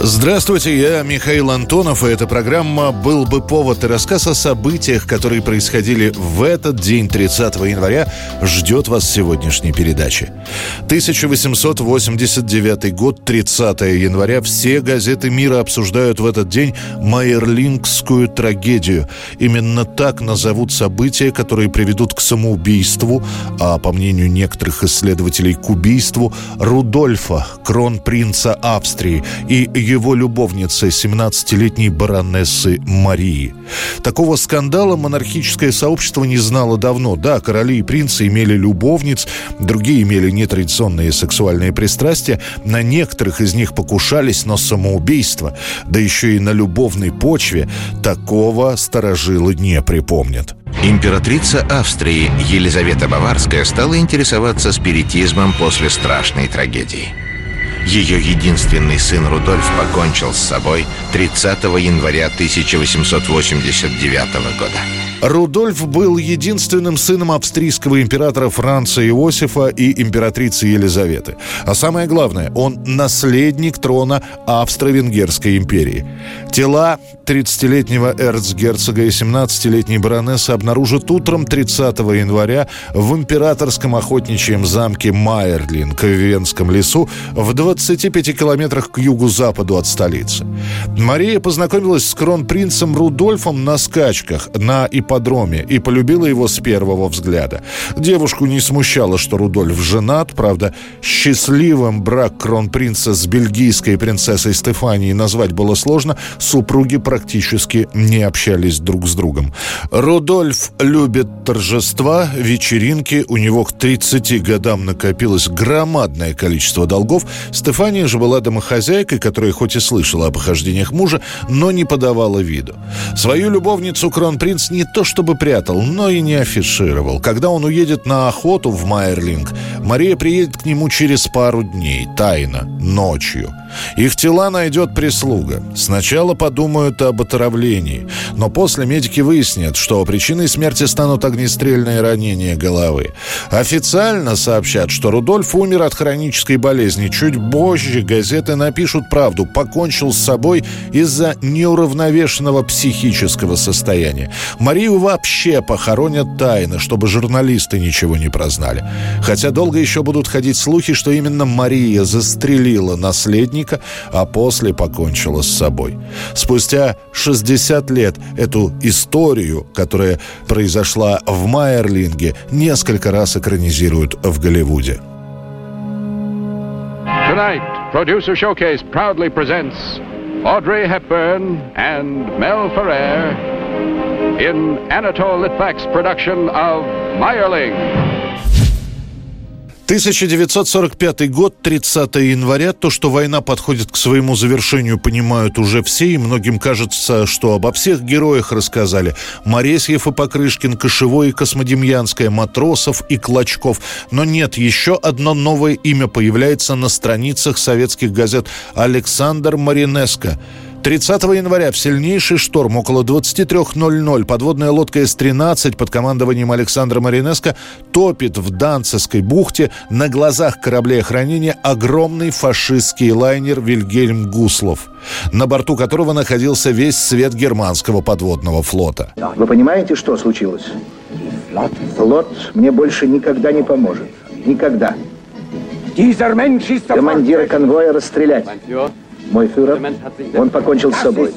Здравствуйте, я Михаил Антонов, и эта программа «Был бы повод» и рассказ о событиях, которые происходили в этот день, 30 января, ждет вас сегодняшней передаче. 1889 год, 30 января, все газеты мира обсуждают в этот день Майерлингскую трагедию. Именно так назовут события, которые приведут к самоубийству, а по мнению некоторых исследователей к убийству, Рудольфа, кронпринца Австрии и его любовницы, 17-летней баронессы Марии. Такого скандала монархическое сообщество не знало давно. Да, короли и принцы имели любовниц, другие имели нетрадиционные сексуальные пристрастия. На некоторых из них покушались, но самоубийство, да еще и на любовной почве, такого старожилы не припомнят. Императрица Австрии Елизавета Баварская стала интересоваться спиритизмом после страшной трагедии. Ее единственный сын Рудольф покончил с собой 30 января 1889 года. Рудольф был единственным сыном австрийского императора Франца Иосифа и императрицы Елизаветы. А самое главное, он наследник трона Австро-Венгерской империи. Тела 30-летнего эрцгерцога и 17-летней баронессы обнаружат утром 30 января в императорском охотничьем замке Майерлинг в Венском лесу в 25 километрах к югу-западу от столицы. Мария познакомилась с кронпринцем Рудольфом на скачках на ипподроме и полюбила его с первого взгляда. Девушку не смущало, что Рудольф женат, правда, счастливым брак кронпринца с бельгийской принцессой Стефанией назвать было сложно, супруги практически не общались друг с другом. Рудольф любит торжества, вечеринки, у него к 30 годам накопилось громадное количество долгов. Стефания же была домохозяйкой, которая хоть и слышала об похождениях мужа, но не подавала виду. Свою любовницу кронпринц не то чтобы прятал, но и не афишировал. Когда он уедет на охоту в Майерлинг, Мария приедет к нему через пару дней, тайно, ночью. Их тела найдет прислуга. Сначала подумают об отравлении, но после медики выяснят, что причиной смерти станут огнестрельные ранения головы. Официально сообщат, что Рудольф умер от хронической болезни. Чуть позже газеты напишут правду. Покончил с собой из-за неуравновешенного психического состояния. Марию вообще похоронят тайно, чтобы журналисты ничего не прознали. Хотя долго еще будут ходить слухи, что именно Мария застрелила наследника, а после покончила с собой. Спустя 60 лет эту историю, которая произошла в Майерлинге, несколько раз экранизируют в Голливуде. Tonight, Producer Showcase proudly presents Audrey Hepburn and Mel Ferrer in Anatole Litvak's production of Meyerling. 1945 год, 30 января. То, что война подходит к своему завершению, понимают уже все, и многим кажется, что обо всех героях рассказали. Моресьев и Покрышкин, Кошевой и Космодемьянская, Матросов и Клочков. Но нет, еще одно новое имя появляется на страницах советских газет. Александр Маринеско. 30 января в сильнейший шторм около 23.00 подводная лодка С-13 под командованием Александра Маринеско топит в Данцевской бухте на глазах кораблей охранения огромный фашистский лайнер «Вильгельм Гуслов», на борту которого находился весь свет германского подводного флота. Вы понимаете, что случилось? Флот мне больше никогда не поможет. Никогда. Командира конвоя расстрелять. Мой фюрер, он покончил с собой.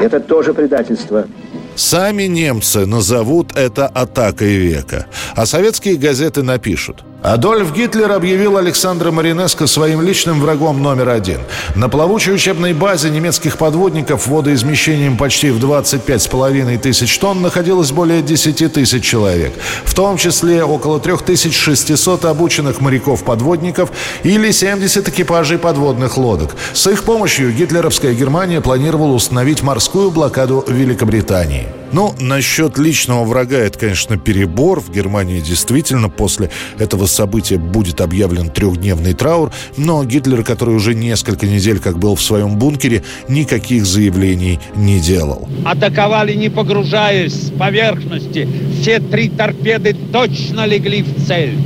Это тоже предательство. Сами немцы назовут это атакой века. А советские газеты напишут. Адольф Гитлер объявил Александра Маринеско своим личным врагом номер один. На плавучей учебной базе немецких подводников водоизмещением почти в 25,5 тысяч тонн находилось более 10 тысяч человек. В том числе около 3600 обученных моряков-подводников или 70 экипажей подводных лодок. С их помощью гитлеровская Германия планировала установить морскую блокаду Великобритании. Ну, насчет личного врага это, конечно, перебор. В Германии действительно после этого события будет объявлен трехдневный траур. Но Гитлер, который уже несколько недель как был в своем бункере, никаких заявлений не делал. Атаковали, не погружаясь с поверхности. Все три торпеды точно легли в цель.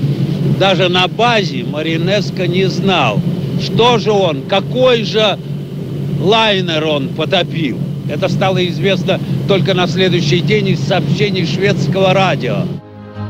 Даже на базе Маринеско не знал, что же он, какой же лайнер он потопил. Это стало известно только на следующий день из сообщений шведского радио.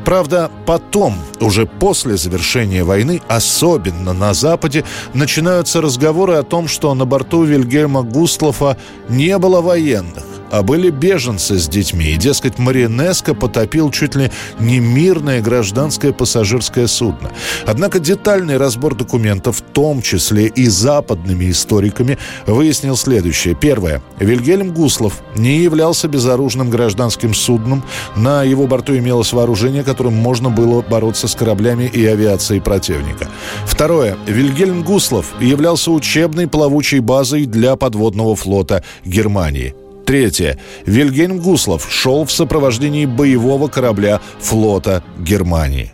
Правда, потом, уже после завершения войны, особенно на Западе, начинаются разговоры о том, что на борту Вильгельма Густлофа не было военных а были беженцы с детьми. И, дескать, Маринеско потопил чуть ли не мирное гражданское пассажирское судно. Однако детальный разбор документов, в том числе и западными историками, выяснил следующее. Первое. Вильгельм Гуслов не являлся безоружным гражданским судном. На его борту имелось вооружение, которым можно было бороться с кораблями и авиацией противника. Второе. Вильгельм Гуслов являлся учебной плавучей базой для подводного флота Германии. Третье. Вильгельм Гуслов шел в сопровождении боевого корабля флота Германии.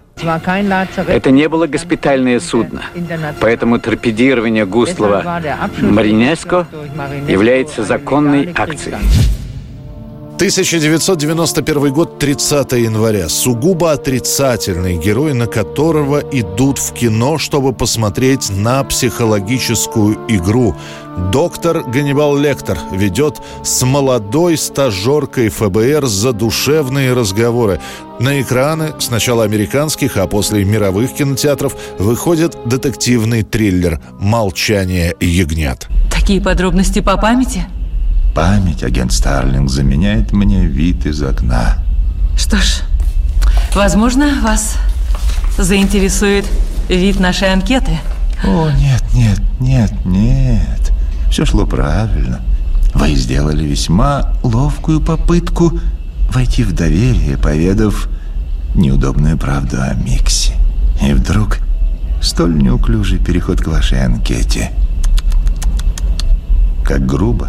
Это не было госпитальное судно, поэтому торпедирование Густлова Маринеско является законной акцией. 1991 год, 30 января. Сугубо отрицательный герой, на которого идут в кино, чтобы посмотреть на психологическую игру. Доктор Ганнибал Лектор ведет с молодой стажеркой ФБР задушевные разговоры. На экраны сначала американских, а после мировых кинотеатров выходит детективный триллер «Молчание ягнят». Такие подробности по памяти? Память, агент Старлинг, заменяет мне вид из окна. Что ж, возможно, вас заинтересует вид нашей анкеты. О, нет, нет, нет, нет. Все шло правильно. Вы сделали весьма ловкую попытку войти в доверие, поведав неудобную правду о Миксе. И вдруг столь неуклюжий переход к вашей анкете. Как грубо.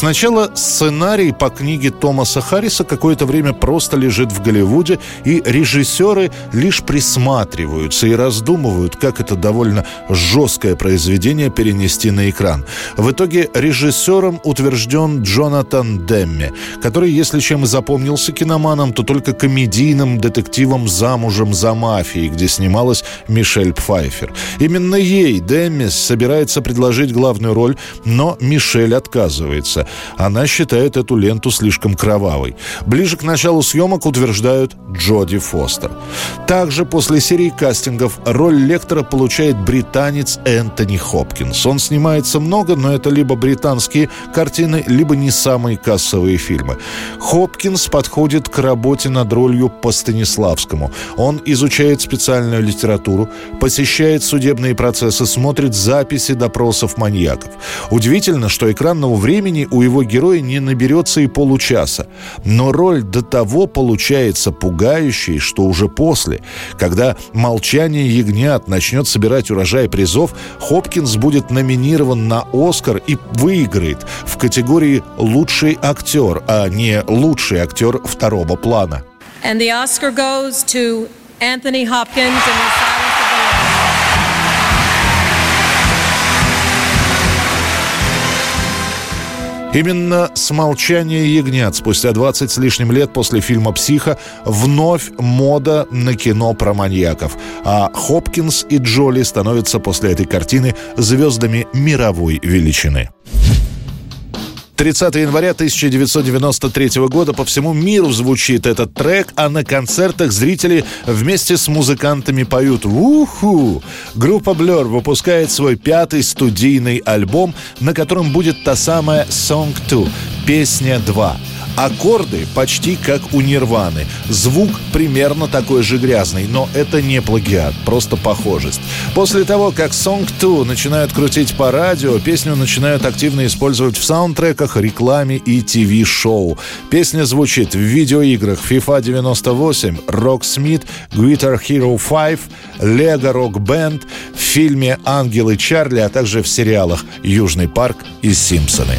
Сначала сценарий по книге Томаса Харриса какое-то время просто лежит в Голливуде, и режиссеры лишь присматриваются и раздумывают, как это довольно жесткое произведение перенести на экран. В итоге режиссером утвержден Джонатан Демми, который, если чем и запомнился киноманом, то только комедийным детективом «Замужем за мафией», где снималась Мишель Пфайфер. Именно ей Демми собирается предложить главную роль, но Мишель отказывается. Она считает эту ленту слишком кровавой. Ближе к началу съемок утверждают Джоди Фостер. Также после серии кастингов роль лектора получает британец Энтони Хопкинс. Он снимается много, но это либо британские картины, либо не самые кассовые фильмы. Хопкинс подходит к работе над ролью по Станиславскому. Он изучает специальную литературу, посещает судебные процессы, смотрит записи допросов маньяков. Удивительно, что экранного времени у его героя не наберется и получаса. Но роль до того получается пугающей, что уже после, когда «Молчание ягнят» начнет собирать урожай призов, Хопкинс будет номинирован на «Оскар» и выиграет в категории «Лучший актер», а не «Лучший актер второго плана». And the Oscar goes to Anthony Hopkins and Именно с молчания ягнят спустя 20 с лишним лет после фильма «Психа» вновь мода на кино про маньяков. А Хопкинс и Джоли становятся после этой картины звездами мировой величины. 30 января 1993 года по всему миру звучит этот трек, а на концертах зрители вместе с музыкантами поют «Уху!». Группа Blur выпускает свой пятый студийный альбом, на котором будет та самая «Song 2» — «Песня 2». Аккорды почти как у Нирваны. Звук примерно такой же грязный, но это не плагиат, просто похожесть. После того, как Song 2 начинают крутить по радио, песню начинают активно использовать в саундтреках, рекламе и ТВ-шоу. Песня звучит в видеоиграх FIFA 98, Rocksmith, Guitar Hero 5, Lego Rock Band, в фильме «Ангелы Чарли», а также в сериалах «Южный парк» и «Симпсоны».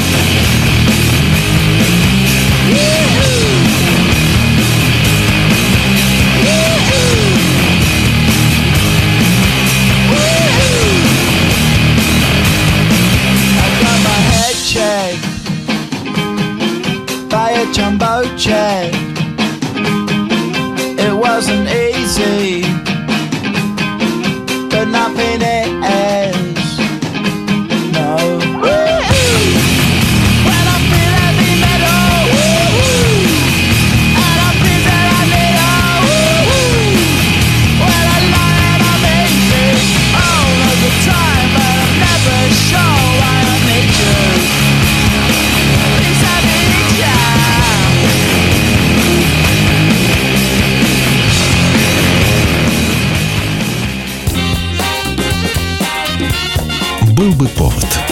Wasn't easy, but nothing is. Был бы повод.